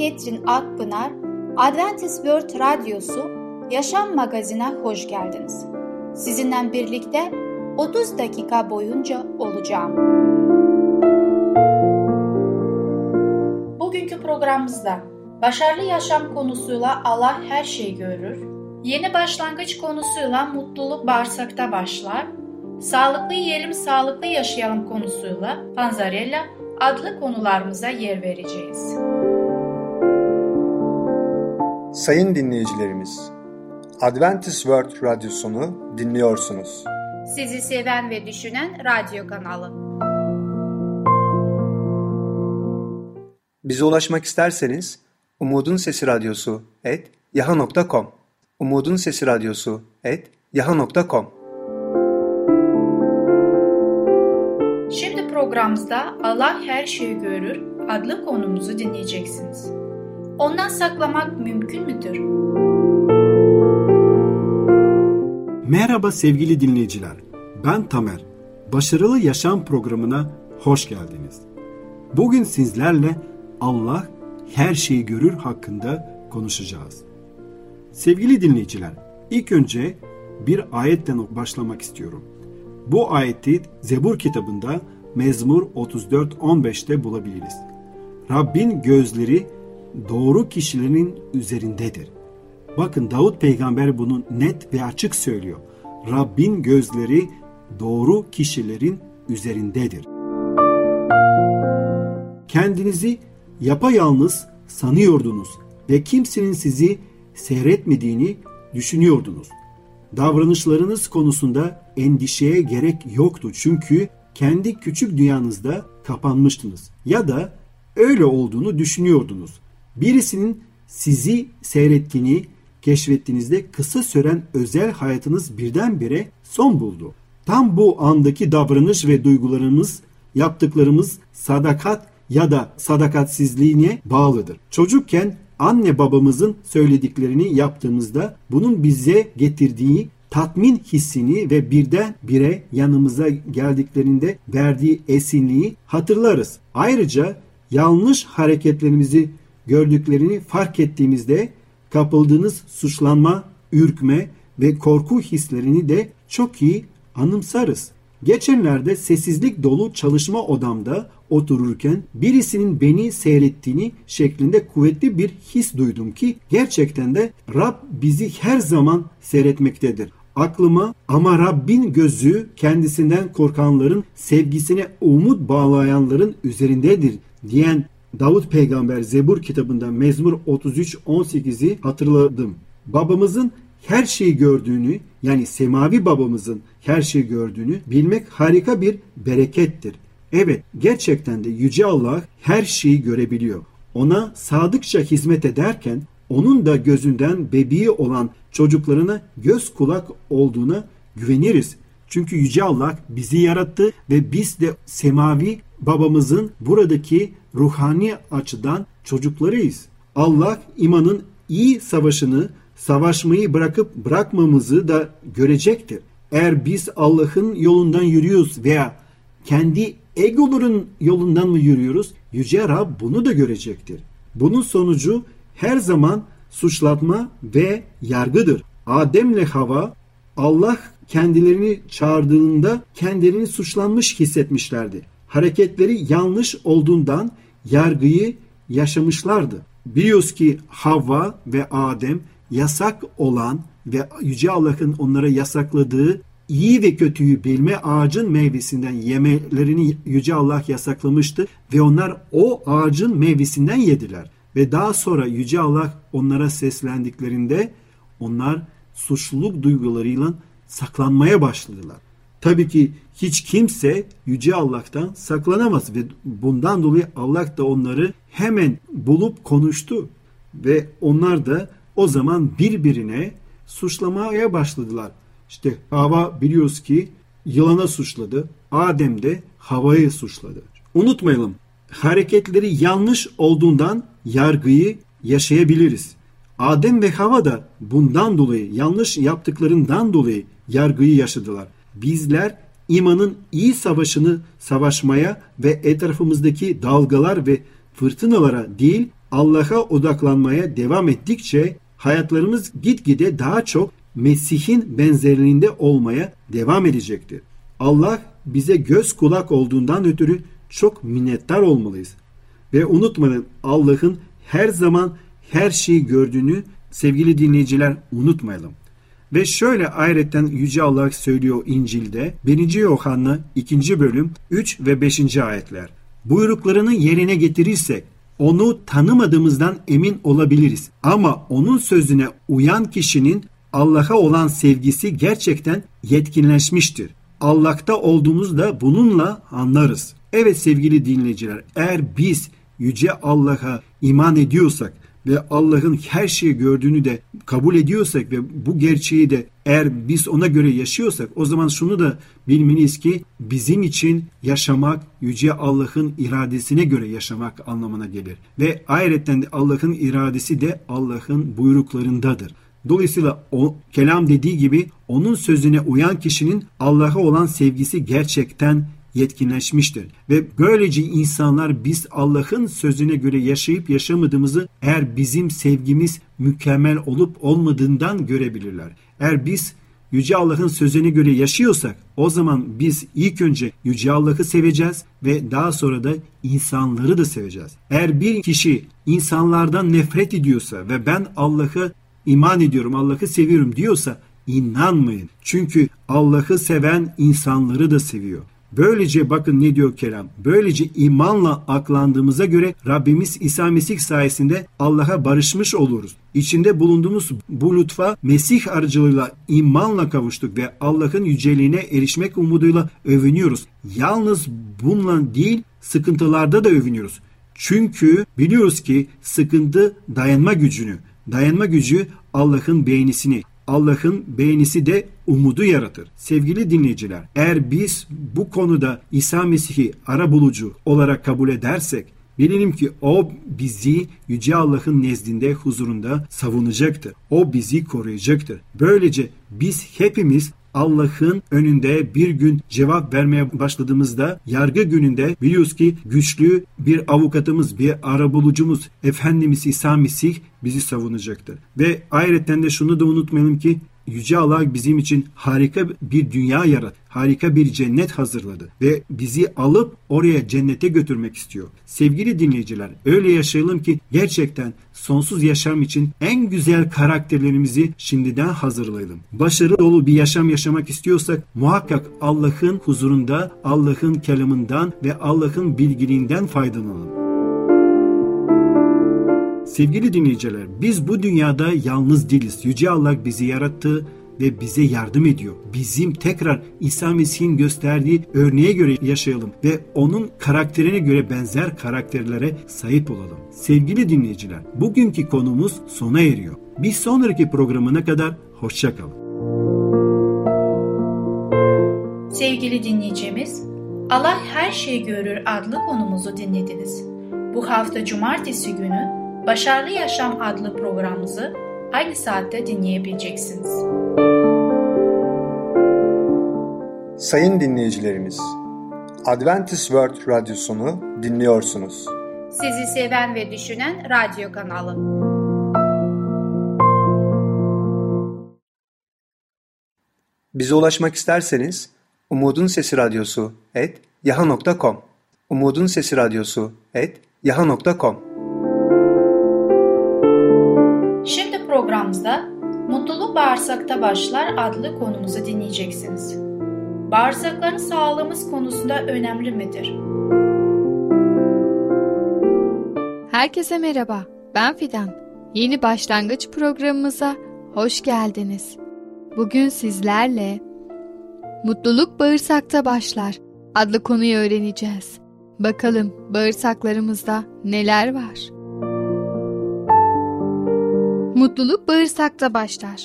Ketrin Akpınar, Adventist World Radyosu Yaşam Magazin'e hoş geldiniz. Sizinle birlikte 30 dakika boyunca olacağım. Bugünkü programımızda başarılı yaşam konusuyla Allah her şeyi görür, yeni başlangıç konusuyla mutluluk bağırsakta başlar, sağlıklı yiyelim sağlıklı yaşayalım konusuyla Panzarella adlı konularımıza yer vereceğiz. Sayın dinleyicilerimiz, Adventist World Radyosunu dinliyorsunuz. Sizi seven ve düşünen radyo kanalı. Bize ulaşmak isterseniz Umutun Sesi Radyosu et yaha.com Umutun Sesi Radyosu et yaha.com Şimdi programımızda Allah her şeyi görür adlı konumuzu dinleyeceksiniz. Ondan saklamak mümkün müdür? Merhaba sevgili dinleyiciler. Ben Tamer. Başarılı Yaşam programına hoş geldiniz. Bugün sizlerle Allah her şeyi görür hakkında konuşacağız. Sevgili dinleyiciler, ilk önce bir ayetten başlamak istiyorum. Bu ayeti Zebur kitabında Mezmur 34-15'te bulabiliriz. Rabbin gözleri doğru kişilerin üzerindedir. Bakın Davut peygamber bunu net ve açık söylüyor. Rabbin gözleri doğru kişilerin üzerindedir. Kendinizi yapayalnız sanıyordunuz ve kimsenin sizi seyretmediğini düşünüyordunuz. Davranışlarınız konusunda endişeye gerek yoktu çünkü kendi küçük dünyanızda kapanmıştınız ya da öyle olduğunu düşünüyordunuz. Birisinin sizi seyrettiğini keşfettiğinizde kısa süren özel hayatınız birdenbire son buldu. Tam bu andaki davranış ve duygularımız, yaptıklarımız sadakat ya da sadakatsizliğine bağlıdır. Çocukken anne babamızın söylediklerini yaptığımızda bunun bize getirdiği tatmin hissini ve birden bire yanımıza geldiklerinde verdiği esinliği hatırlarız. Ayrıca yanlış hareketlerimizi gördüklerini fark ettiğimizde kapıldığınız suçlanma, ürkme ve korku hislerini de çok iyi anımsarız. Geçenlerde sessizlik dolu çalışma odamda otururken birisinin beni seyrettiğini şeklinde kuvvetli bir his duydum ki gerçekten de Rab bizi her zaman seyretmektedir. Aklıma ama Rabbin gözü kendisinden korkanların sevgisine umut bağlayanların üzerindedir diyen Davut peygamber Zebur kitabında Mezmur 33-18'i hatırladım. Babamızın her şeyi gördüğünü yani semavi babamızın her şeyi gördüğünü bilmek harika bir berekettir. Evet gerçekten de Yüce Allah her şeyi görebiliyor. Ona sadıkça hizmet ederken onun da gözünden bebeği olan çocuklarına göz kulak olduğuna güveniriz. Çünkü Yüce Allah bizi yarattı ve biz de semavi babamızın buradaki ruhani açıdan çocuklarıyız. Allah imanın iyi savaşını savaşmayı bırakıp bırakmamızı da görecektir. Eğer biz Allah'ın yolundan yürüyoruz veya kendi egoların yolundan mı yürüyoruz? Yüce Rab bunu da görecektir. Bunun sonucu her zaman suçlatma ve yargıdır. Ademle Hava Allah kendilerini çağırdığında kendilerini suçlanmış hissetmişlerdi. Hareketleri yanlış olduğundan yargıyı yaşamışlardı. Biliyoruz ki Havva ve Adem yasak olan ve Yüce Allah'ın onlara yasakladığı iyi ve kötüyü bilme ağacın meyvesinden yemelerini Yüce Allah yasaklamıştı ve onlar o ağacın meyvesinden yediler. Ve daha sonra Yüce Allah onlara seslendiklerinde onlar suçluluk duygularıyla saklanmaya başladılar. Tabii ki hiç kimse Yüce Allah'tan saklanamaz ve bundan dolayı Allah da onları hemen bulup konuştu ve onlar da o zaman birbirine suçlamaya başladılar. İşte Hava biliyoruz ki yılana suçladı. Adem de havayı suçladı. Unutmayalım hareketleri yanlış olduğundan yargıyı yaşayabiliriz. Adem ve Hava da bundan dolayı yanlış yaptıklarından dolayı yargıyı yaşadılar. Bizler imanın iyi savaşını savaşmaya ve etrafımızdaki dalgalar ve fırtınalara değil Allah'a odaklanmaya devam ettikçe hayatlarımız gitgide daha çok Mesih'in benzerliğinde olmaya devam edecektir. Allah bize göz kulak olduğundan ötürü çok minnettar olmalıyız. Ve unutmayın Allah'ın her zaman her şeyi gördüğünü sevgili dinleyiciler unutmayalım. Ve şöyle ayrıca Yüce Allah söylüyor İncil'de 1. Yohanna 2. bölüm 3 ve 5. ayetler. Buyruklarını yerine getirirsek onu tanımadığımızdan emin olabiliriz. Ama onun sözüne uyan kişinin Allah'a olan sevgisi gerçekten yetkinleşmiştir. Allah'ta olduğumuzda bununla anlarız. Evet sevgili dinleyiciler eğer biz Yüce Allah'a iman ediyorsak ve Allah'ın her şeyi gördüğünü de kabul ediyorsak ve bu gerçeği de eğer biz ona göre yaşıyorsak o zaman şunu da bilmeliyiz ki bizim için yaşamak Yüce Allah'ın iradesine göre yaşamak anlamına gelir. Ve ayrıca Allah'ın iradesi de Allah'ın buyruklarındadır. Dolayısıyla o kelam dediği gibi onun sözüne uyan kişinin Allah'a olan sevgisi gerçekten yetkinleşmiştir. Ve böylece insanlar biz Allah'ın sözüne göre yaşayıp yaşamadığımızı eğer bizim sevgimiz mükemmel olup olmadığından görebilirler. Eğer biz Yüce Allah'ın sözüne göre yaşıyorsak o zaman biz ilk önce Yüce Allah'ı seveceğiz ve daha sonra da insanları da seveceğiz. Eğer bir kişi insanlardan nefret ediyorsa ve ben Allah'ı iman ediyorum, Allah'ı seviyorum diyorsa inanmayın. Çünkü Allah'ı seven insanları da seviyor. Böylece bakın ne diyor kelam. Böylece imanla aklandığımıza göre Rabbimiz İsa Mesih sayesinde Allah'a barışmış oluruz. İçinde bulunduğumuz bu lütfa Mesih aracılığıyla imanla kavuştuk ve Allah'ın yüceliğine erişmek umuduyla övünüyoruz. Yalnız bununla değil sıkıntılarda da övünüyoruz. Çünkü biliyoruz ki sıkıntı dayanma gücünü, dayanma gücü Allah'ın beğenisini, Allah'ın beğenisi de umudu yaratır. Sevgili dinleyiciler, eğer biz bu konuda İsa Mesih'i ara bulucu olarak kabul edersek, Bilelim ki o bizi Yüce Allah'ın nezdinde huzurunda savunacaktır. O bizi koruyacaktır. Böylece biz hepimiz Allah'ın önünde bir gün cevap vermeye başladığımızda yargı gününde biliyoruz ki güçlü bir avukatımız, bir arabulucumuz Efendimiz İsa Mesih bizi savunacaktır. Ve ayrıca de şunu da unutmayalım ki Yüce Allah bizim için harika bir dünya yarat, harika bir cennet hazırladı ve bizi alıp oraya cennete götürmek istiyor. Sevgili dinleyiciler, öyle yaşayalım ki gerçekten sonsuz yaşam için en güzel karakterlerimizi şimdiden hazırlayalım. Başarı dolu bir yaşam yaşamak istiyorsak muhakkak Allah'ın huzurunda, Allah'ın kelamından ve Allah'ın bilgiliğinden faydalanalım. Sevgili dinleyiciler, biz bu dünyada yalnız değiliz. Yüce Allah bizi yarattı ve bize yardım ediyor. Bizim tekrar İsa Mesih'in gösterdiği örneğe göre yaşayalım ve onun karakterine göre benzer karakterlere sahip olalım. Sevgili dinleyiciler, bugünkü konumuz sona eriyor. Bir sonraki programına kadar hoşçakalın. Sevgili dinleyicimiz, Allah Her Şeyi Görür adlı konumuzu dinlediniz. Bu hafta cumartesi günü Başarılı Yaşam adlı programımızı aynı saatte dinleyebileceksiniz. Sayın dinleyicilerimiz, Adventist World Radyosunu dinliyorsunuz. Sizi seven ve düşünen radyo kanalı. Bize ulaşmak isterseniz Umutun Sesi Radyosu et yaha.com Umutun Sesi Radyosu et yaha.com programımızda Mutluluk Bağırsakta Başlar adlı konumuzu dinleyeceksiniz. Bağırsakların sağlığımız konusunda önemli midir? Herkese merhaba, ben Fidan. Yeni başlangıç programımıza hoş geldiniz. Bugün sizlerle Mutluluk bağırsakta başlar adlı konuyu öğreneceğiz. Bakalım bağırsaklarımızda neler var? Mutluluk bağırsakta başlar.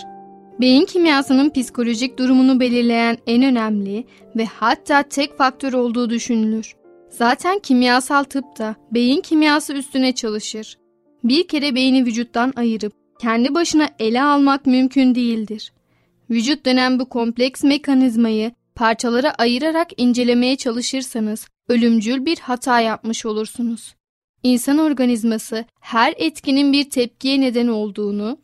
Beyin kimyasının psikolojik durumunu belirleyen en önemli ve hatta tek faktör olduğu düşünülür. Zaten kimyasal tıp da beyin kimyası üstüne çalışır. Bir kere beyni vücuttan ayırıp kendi başına ele almak mümkün değildir. Vücut denen bu kompleks mekanizmayı parçalara ayırarak incelemeye çalışırsanız ölümcül bir hata yapmış olursunuz. İnsan organizması her etkinin bir tepkiye neden olduğunu,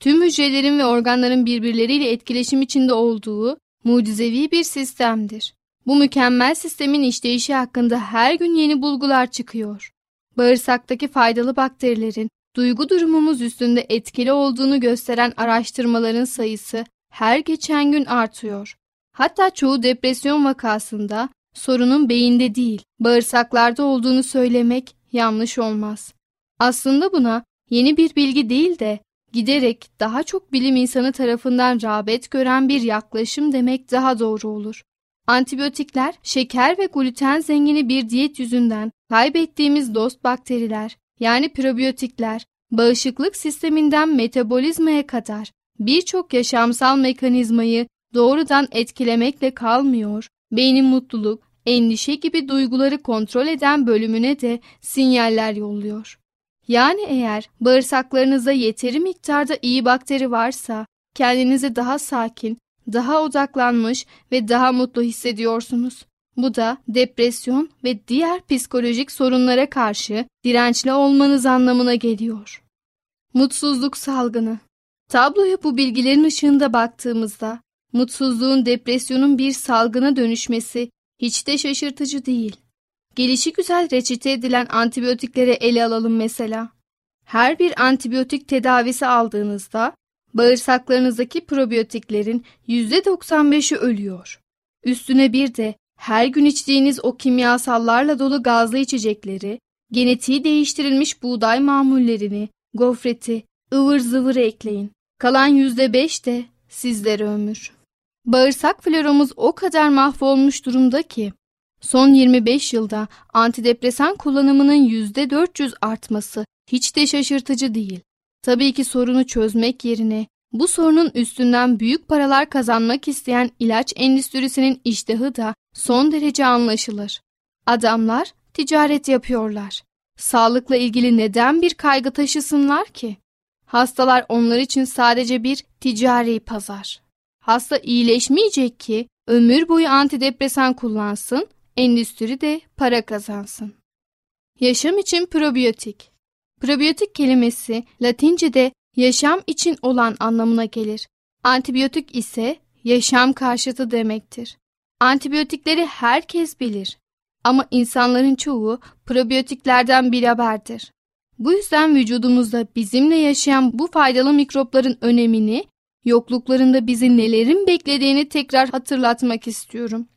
tüm hücrelerin ve organların birbirleriyle etkileşim içinde olduğu mucizevi bir sistemdir. Bu mükemmel sistemin işleyişi hakkında her gün yeni bulgular çıkıyor. Bağırsaktaki faydalı bakterilerin duygu durumumuz üstünde etkili olduğunu gösteren araştırmaların sayısı her geçen gün artıyor. Hatta çoğu depresyon vakasında sorunun beyinde değil, bağırsaklarda olduğunu söylemek yanlış olmaz. Aslında buna yeni bir bilgi değil de giderek daha çok bilim insanı tarafından rağbet gören bir yaklaşım demek daha doğru olur. Antibiyotikler, şeker ve gluten zengini bir diyet yüzünden kaybettiğimiz dost bakteriler, yani probiyotikler, bağışıklık sisteminden metabolizmaya kadar birçok yaşamsal mekanizmayı doğrudan etkilemekle kalmıyor, beynin mutluluk, endişe gibi duyguları kontrol eden bölümüne de sinyaller yolluyor. Yani eğer bağırsaklarınızda yeteri miktarda iyi bakteri varsa kendinizi daha sakin, daha odaklanmış ve daha mutlu hissediyorsunuz. Bu da depresyon ve diğer psikolojik sorunlara karşı dirençli olmanız anlamına geliyor. Mutsuzluk salgını Tabloya bu bilgilerin ışığında baktığımızda mutsuzluğun depresyonun bir salgına dönüşmesi hiç de şaşırtıcı değil. Gelişi güzel reçete edilen antibiyotiklere ele alalım mesela. Her bir antibiyotik tedavisi aldığınızda bağırsaklarınızdaki probiyotiklerin %95'i ölüyor. Üstüne bir de her gün içtiğiniz o kimyasallarla dolu gazlı içecekleri, genetiği değiştirilmiş buğday mamullerini, gofreti, ıvır zıvırı ekleyin. Kalan %5 de sizlere ömür. Bağırsak floramız o kadar mahvolmuş durumda ki son 25 yılda antidepresan kullanımının %400 artması hiç de şaşırtıcı değil. Tabii ki sorunu çözmek yerine bu sorunun üstünden büyük paralar kazanmak isteyen ilaç endüstrisinin iştahı da son derece anlaşılır. Adamlar ticaret yapıyorlar. Sağlıkla ilgili neden bir kaygı taşısınlar ki? Hastalar onlar için sadece bir ticari pazar. Hasta iyileşmeyecek ki ömür boyu antidepresan kullansın, endüstri de para kazansın. Yaşam için probiyotik. Probiyotik kelimesi Latince'de yaşam için olan anlamına gelir. Antibiyotik ise yaşam karşıtı demektir. Antibiyotikleri herkes bilir ama insanların çoğu probiyotiklerden bir haberdir. Bu yüzden vücudumuzda bizimle yaşayan bu faydalı mikropların önemini, yokluklarında bizi nelerin beklediğini tekrar hatırlatmak istiyorum.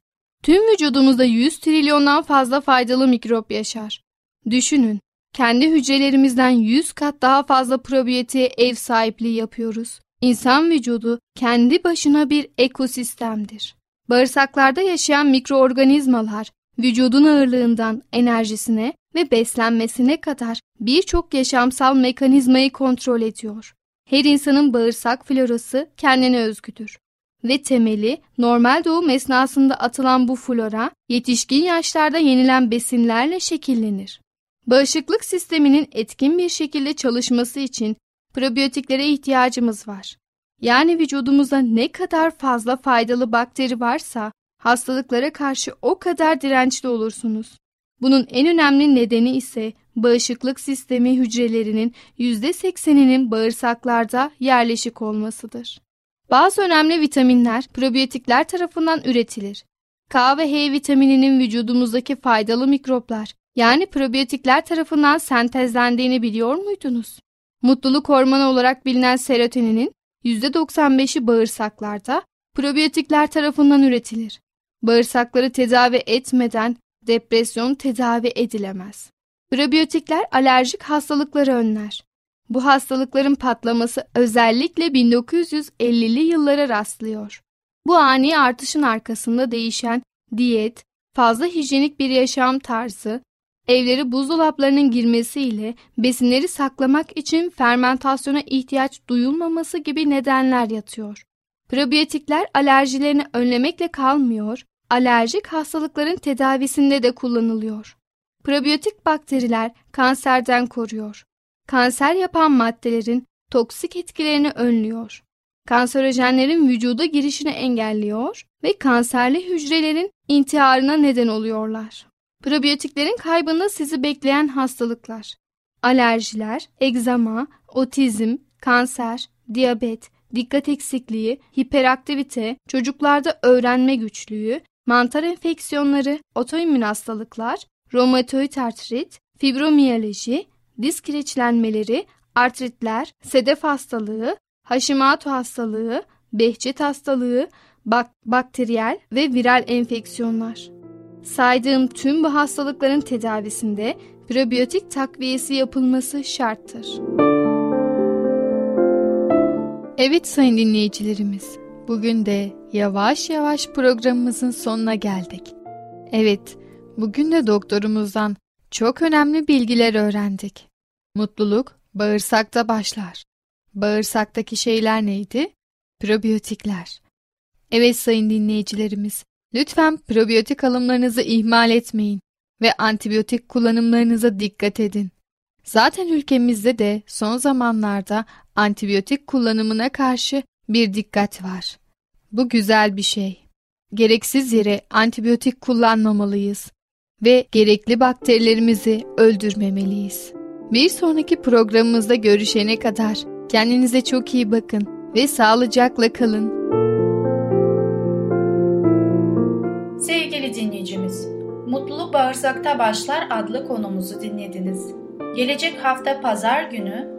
Tüm vücudumuzda 100 trilyondan fazla faydalı mikrop yaşar. Düşünün, kendi hücrelerimizden 100 kat daha fazla probiyotiğe ev sahipliği yapıyoruz. İnsan vücudu kendi başına bir ekosistemdir. Bağırsaklarda yaşayan mikroorganizmalar vücudun ağırlığından enerjisine ve beslenmesine kadar birçok yaşamsal mekanizmayı kontrol ediyor. Her insanın bağırsak florası kendine özgüdür. Ve temeli normal doğum esnasında atılan bu flora yetişkin yaşlarda yenilen besinlerle şekillenir. Bağışıklık sisteminin etkin bir şekilde çalışması için probiyotiklere ihtiyacımız var. Yani vücudumuzda ne kadar fazla faydalı bakteri varsa hastalıklara karşı o kadar dirençli olursunuz. Bunun en önemli nedeni ise bağışıklık sistemi hücrelerinin %80'inin bağırsaklarda yerleşik olmasıdır. Bazı önemli vitaminler probiyotikler tarafından üretilir. K ve H vitamininin vücudumuzdaki faydalı mikroplar yani probiyotikler tarafından sentezlendiğini biliyor muydunuz? Mutluluk hormonu olarak bilinen serotoninin %95'i bağırsaklarda probiyotikler tarafından üretilir. Bağırsakları tedavi etmeden depresyon tedavi edilemez. Probiyotikler alerjik hastalıkları önler. Bu hastalıkların patlaması özellikle 1950'li yıllara rastlıyor. Bu ani artışın arkasında değişen diyet, fazla hijyenik bir yaşam tarzı, evleri buzdolaplarının girmesiyle besinleri saklamak için fermentasyona ihtiyaç duyulmaması gibi nedenler yatıyor. Probiyotikler alerjilerini önlemekle kalmıyor, alerjik hastalıkların tedavisinde de kullanılıyor. Probiyotik bakteriler kanserden koruyor. Kanser yapan maddelerin toksik etkilerini önlüyor. Kanserojenlerin vücuda girişini engelliyor ve kanserli hücrelerin intiharına neden oluyorlar. Probiyotiklerin kaybında sizi bekleyen hastalıklar. Alerjiler, egzama, otizm, kanser, diyabet, dikkat eksikliği, hiperaktivite, çocuklarda öğrenme güçlüğü, mantar enfeksiyonları, otoimmün hastalıklar, romatoid artrit, fibromiyaloji, disk kireçlenmeleri, artritler, sedef hastalığı, Hashimoto hastalığı, Behçet hastalığı, bak bakteriyel ve viral enfeksiyonlar. Saydığım tüm bu hastalıkların tedavisinde probiyotik takviyesi yapılması şarttır. Evet sayın dinleyicilerimiz, bugün de yavaş yavaş programımızın sonuna geldik. Evet, bugün de doktorumuzdan çok önemli bilgiler öğrendik. Mutluluk bağırsakta başlar. Bağırsaktaki şeyler neydi? Probiyotikler. Evet sayın dinleyicilerimiz, lütfen probiyotik alımlarınızı ihmal etmeyin ve antibiyotik kullanımlarınıza dikkat edin. Zaten ülkemizde de son zamanlarda antibiyotik kullanımına karşı bir dikkat var. Bu güzel bir şey. Gereksiz yere antibiyotik kullanmamalıyız ve gerekli bakterilerimizi öldürmemeliyiz. Bir sonraki programımızda görüşene kadar kendinize çok iyi bakın ve sağlıcakla kalın. Sevgili dinleyicimiz, Mutluluk Bağırsakta Başlar adlı konumuzu dinlediniz. Gelecek hafta pazar günü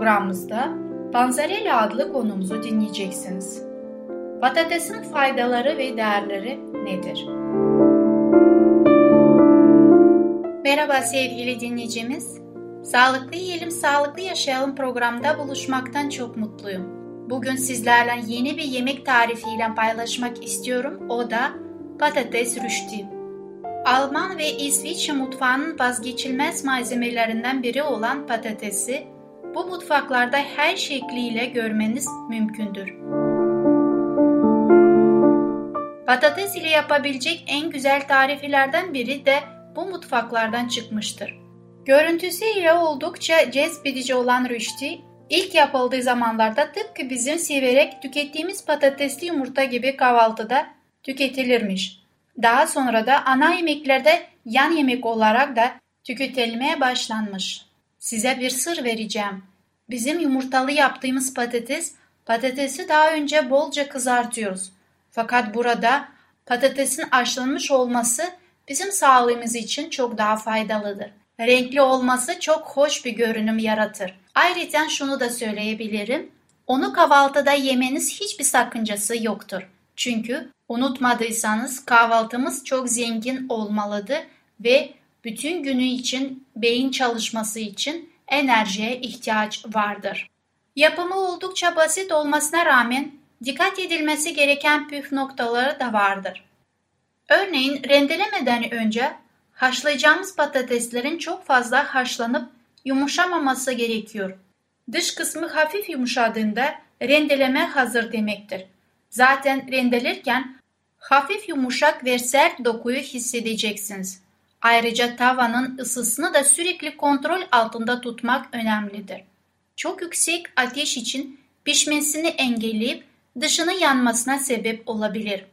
programımızda Panzarella adlı konumuzu dinleyeceksiniz. Patatesin faydaları ve değerleri nedir? Merhaba sevgili dinleyicimiz. Sağlıklı yiyelim, sağlıklı yaşayalım programda buluşmaktan çok mutluyum. Bugün sizlerle yeni bir yemek tarifiyle paylaşmak istiyorum. O da patates rüşti. Alman ve İsviçre mutfağının vazgeçilmez malzemelerinden biri olan patatesi bu mutfaklarda her şekliyle görmeniz mümkündür. Patates ile yapabilecek en güzel tariflerden biri de bu mutfaklardan çıkmıştır. Görüntüsüyle oldukça cezbedici olan rüşti, ilk yapıldığı zamanlarda tıpkı bizim severek tükettiğimiz patatesli yumurta gibi kahvaltıda tüketilirmiş. Daha sonra da ana yemeklerde yan yemek olarak da tüketilmeye başlanmış. Size bir sır vereceğim. Bizim yumurtalı yaptığımız patates, patatesi daha önce bolca kızartıyoruz. Fakat burada patatesin haşlanmış olması bizim sağlığımız için çok daha faydalıdır. Renkli olması çok hoş bir görünüm yaratır. Ayrıca şunu da söyleyebilirim. Onu kahvaltıda yemeniz hiçbir sakıncası yoktur. Çünkü unutmadıysanız kahvaltımız çok zengin olmalıdır ve bütün günü için beyin çalışması için enerjiye ihtiyaç vardır. Yapımı oldukça basit olmasına rağmen dikkat edilmesi gereken püf noktaları da vardır. Örneğin rendelemeden önce haşlayacağımız patateslerin çok fazla haşlanıp yumuşamaması gerekiyor. Dış kısmı hafif yumuşadığında rendeleme hazır demektir. Zaten rendelerken hafif yumuşak ve sert dokuyu hissedeceksiniz. Ayrıca tavanın ısısını da sürekli kontrol altında tutmak önemlidir. Çok yüksek ateş için pişmesini engelleyip dışını yanmasına sebep olabilir.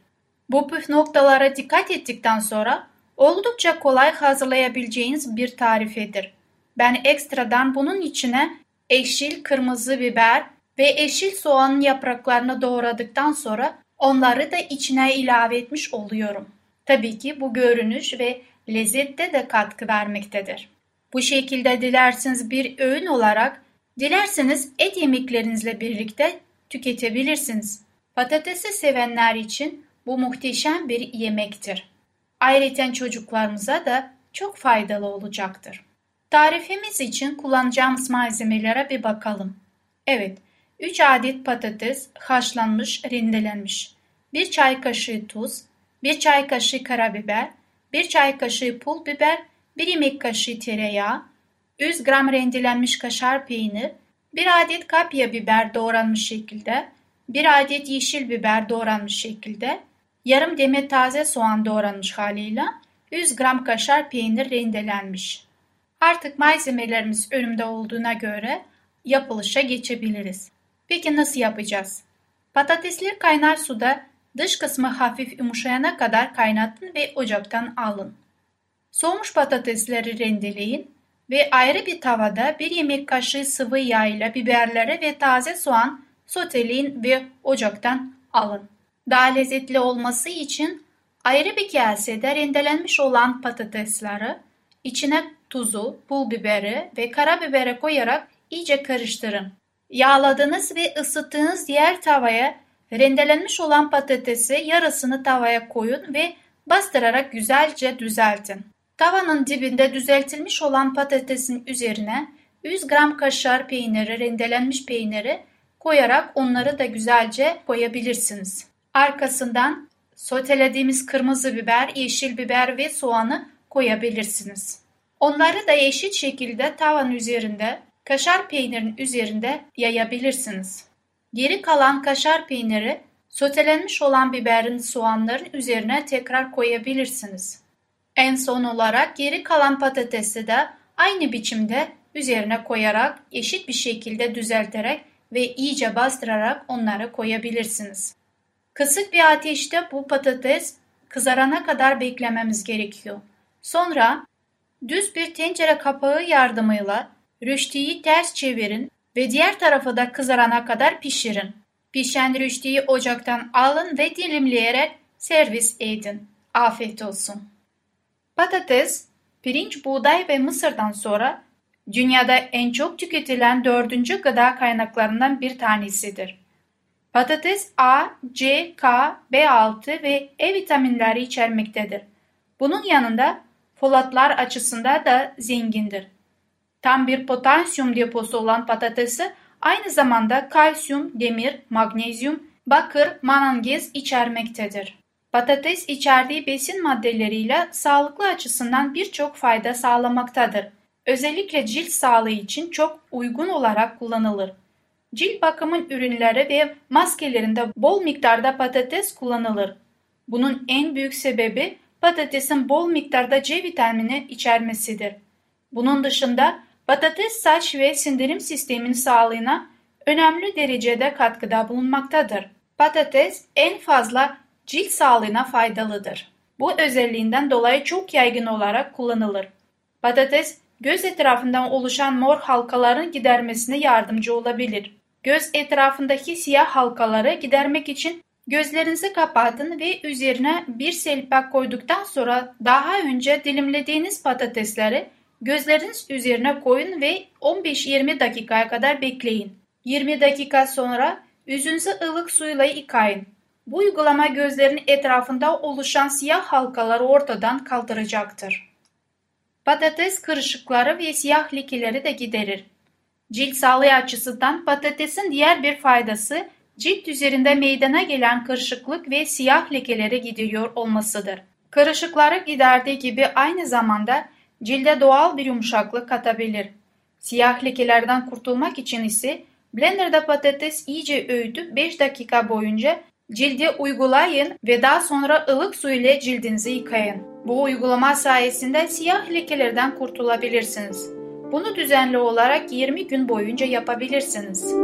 Bu püf noktalara dikkat ettikten sonra oldukça kolay hazırlayabileceğiniz bir tarifedir. Ben ekstradan bunun içine eşil kırmızı biber ve eşil soğanın yapraklarını doğradıktan sonra Onları da içine ilave etmiş oluyorum. Tabii ki bu görünüş ve lezzette de katkı vermektedir. Bu şekilde dilerseniz bir öğün olarak, dilerseniz et yemeklerinizle birlikte tüketebilirsiniz. Patatesi sevenler için bu muhteşem bir yemektir. Ayrıca çocuklarımıza da çok faydalı olacaktır. Tarifimiz için kullanacağımız malzemelere bir bakalım. Evet, 3 adet patates haşlanmış, rendelenmiş. 1 çay kaşığı tuz, 1 çay kaşığı karabiber, 1 çay kaşığı pul biber, 1 yemek kaşığı tereyağı, 100 gram rendelenmiş kaşar peynir, 1 adet kapya biber doğranmış şekilde, 1 adet yeşil biber doğranmış şekilde, yarım demet taze soğan doğranmış haliyle, 100 gram kaşar peynir rendelenmiş. Artık malzemelerimiz önümde olduğuna göre yapılışa geçebiliriz. Peki nasıl yapacağız? Patatesleri kaynar suda dış kısmı hafif yumuşayana kadar kaynatın ve ocaktan alın. Soğumuş patatesleri rendeleyin ve ayrı bir tavada bir yemek kaşığı sıvı yağ ile biberleri ve taze soğan soteleyin ve ocaktan alın. Daha lezzetli olması için ayrı bir kasede rendelenmiş olan patatesleri içine tuzu, pul biberi ve karabiberi koyarak iyice karıştırın. Yağladığınız ve ısıttığınız diğer tavaya rendelenmiş olan patatesi yarısını tavaya koyun ve bastırarak güzelce düzeltin. Tavanın dibinde düzeltilmiş olan patatesin üzerine 100 gram kaşar peyniri, rendelenmiş peyniri koyarak onları da güzelce koyabilirsiniz. Arkasından sotelediğimiz kırmızı biber, yeşil biber ve soğanı koyabilirsiniz. Onları da eşit şekilde tavan üzerinde kaşar peynirin üzerinde yayabilirsiniz. Geri kalan kaşar peyniri sotelenmiş olan biberin soğanların üzerine tekrar koyabilirsiniz. En son olarak geri kalan patatesi de aynı biçimde üzerine koyarak eşit bir şekilde düzelterek ve iyice bastırarak onları koyabilirsiniz. Kısık bir ateşte bu patates kızarana kadar beklememiz gerekiyor. Sonra düz bir tencere kapağı yardımıyla rüştiyi ters çevirin ve diğer tarafı da kızarana kadar pişirin. Pişen rüştiyi ocaktan alın ve dilimleyerek servis edin. Afiyet olsun. Patates, pirinç, buğday ve mısırdan sonra dünyada en çok tüketilen dördüncü gıda kaynaklarından bir tanesidir. Patates A, C, K, B6 ve E vitaminleri içermektedir. Bunun yanında folatlar açısından da zengindir. Tam bir potasyum deposu olan patatesi aynı zamanda kalsiyum, demir, magnezyum, bakır, manganez içermektedir. Patates içerdiği besin maddeleriyle sağlıklı açısından birçok fayda sağlamaktadır. Özellikle cilt sağlığı için çok uygun olarak kullanılır. Cilt bakımın ürünleri ve maskelerinde bol miktarda patates kullanılır. Bunun en büyük sebebi patatesin bol miktarda C vitamini içermesidir. Bunun dışında patates saç ve sindirim sisteminin sağlığına önemli derecede katkıda bulunmaktadır. Patates en fazla cilt sağlığına faydalıdır. Bu özelliğinden dolayı çok yaygın olarak kullanılır. Patates göz etrafından oluşan mor halkaların gidermesine yardımcı olabilir. Göz etrafındaki siyah halkaları gidermek için gözlerinizi kapatın ve üzerine bir selpak koyduktan sonra daha önce dilimlediğiniz patatesleri gözleriniz üzerine koyun ve 15-20 dakikaya kadar bekleyin. 20 dakika sonra yüzünüzü ılık suyla yıkayın. Bu uygulama gözlerin etrafında oluşan siyah halkaları ortadan kaldıracaktır. Patates kırışıkları ve siyah lekeleri de giderir. Cilt sağlığı açısından patatesin diğer bir faydası cilt üzerinde meydana gelen kırışıklık ve siyah lekeleri gidiyor olmasıdır. Kırışıkları giderdiği gibi aynı zamanda cilde doğal bir yumuşaklık katabilir. Siyah lekelerden kurtulmak için ise blenderda patates iyice öğütüp 5 dakika boyunca cilde uygulayın ve daha sonra ılık su ile cildinizi yıkayın. Bu uygulama sayesinde siyah lekelerden kurtulabilirsiniz. Bunu düzenli olarak 20 gün boyunca yapabilirsiniz.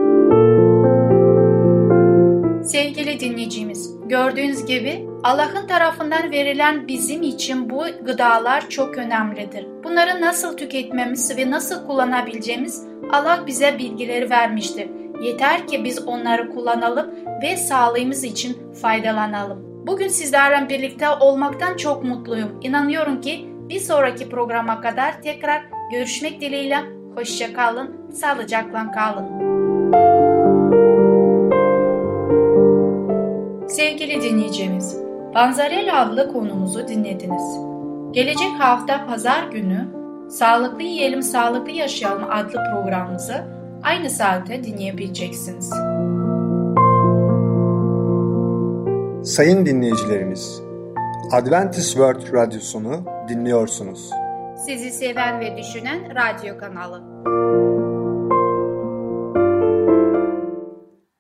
Sevgili dinleyicimiz, gördüğünüz gibi Allah'ın tarafından verilen bizim için bu gıdalar çok önemlidir. Bunları nasıl tüketmemiz ve nasıl kullanabileceğimiz Allah bize bilgileri vermiştir. Yeter ki biz onları kullanalım ve sağlığımız için faydalanalım. Bugün sizlerle birlikte olmaktan çok mutluyum. İnanıyorum ki bir sonraki programa kadar tekrar görüşmek dileğiyle. Hoşça kalın, sağlıcakla kalın. Sevgili dinleyicimiz, Banzarel adlı konumuzu dinlediniz. Gelecek hafta pazar günü Sağlıklı Yiyelim Sağlıklı Yaşayalım adlı programımızı aynı saatte dinleyebileceksiniz. Sayın dinleyicilerimiz, Adventist World Radyosunu dinliyorsunuz. Sizi seven ve düşünen radyo kanalı.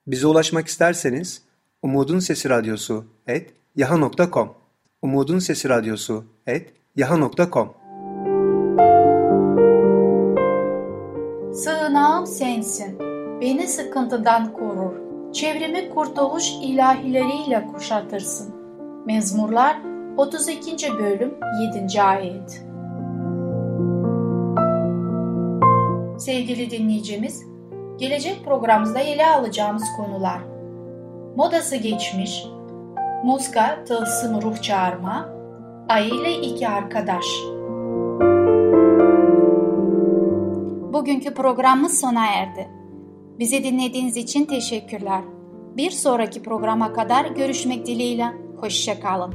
Bize ulaşmak isterseniz Umutun Sesi Radyosu et yaha.com Umutun Sesi Radyosu et yaha.com Sığınağım sensin, beni sıkıntıdan korur. Çevremi kurtuluş ilahileriyle kuşatırsın. Mezmurlar 32. bölüm 7. ayet. Sevgili dinleyicimiz, gelecek programımızda ele alacağımız konular Modası geçmiş, Muska tılsım ruh çağırma, Aile iki arkadaş. Bugünkü programımız sona erdi. Bizi dinlediğiniz için teşekkürler. Bir sonraki programa kadar görüşmek dileğiyle. Hoşçakalın.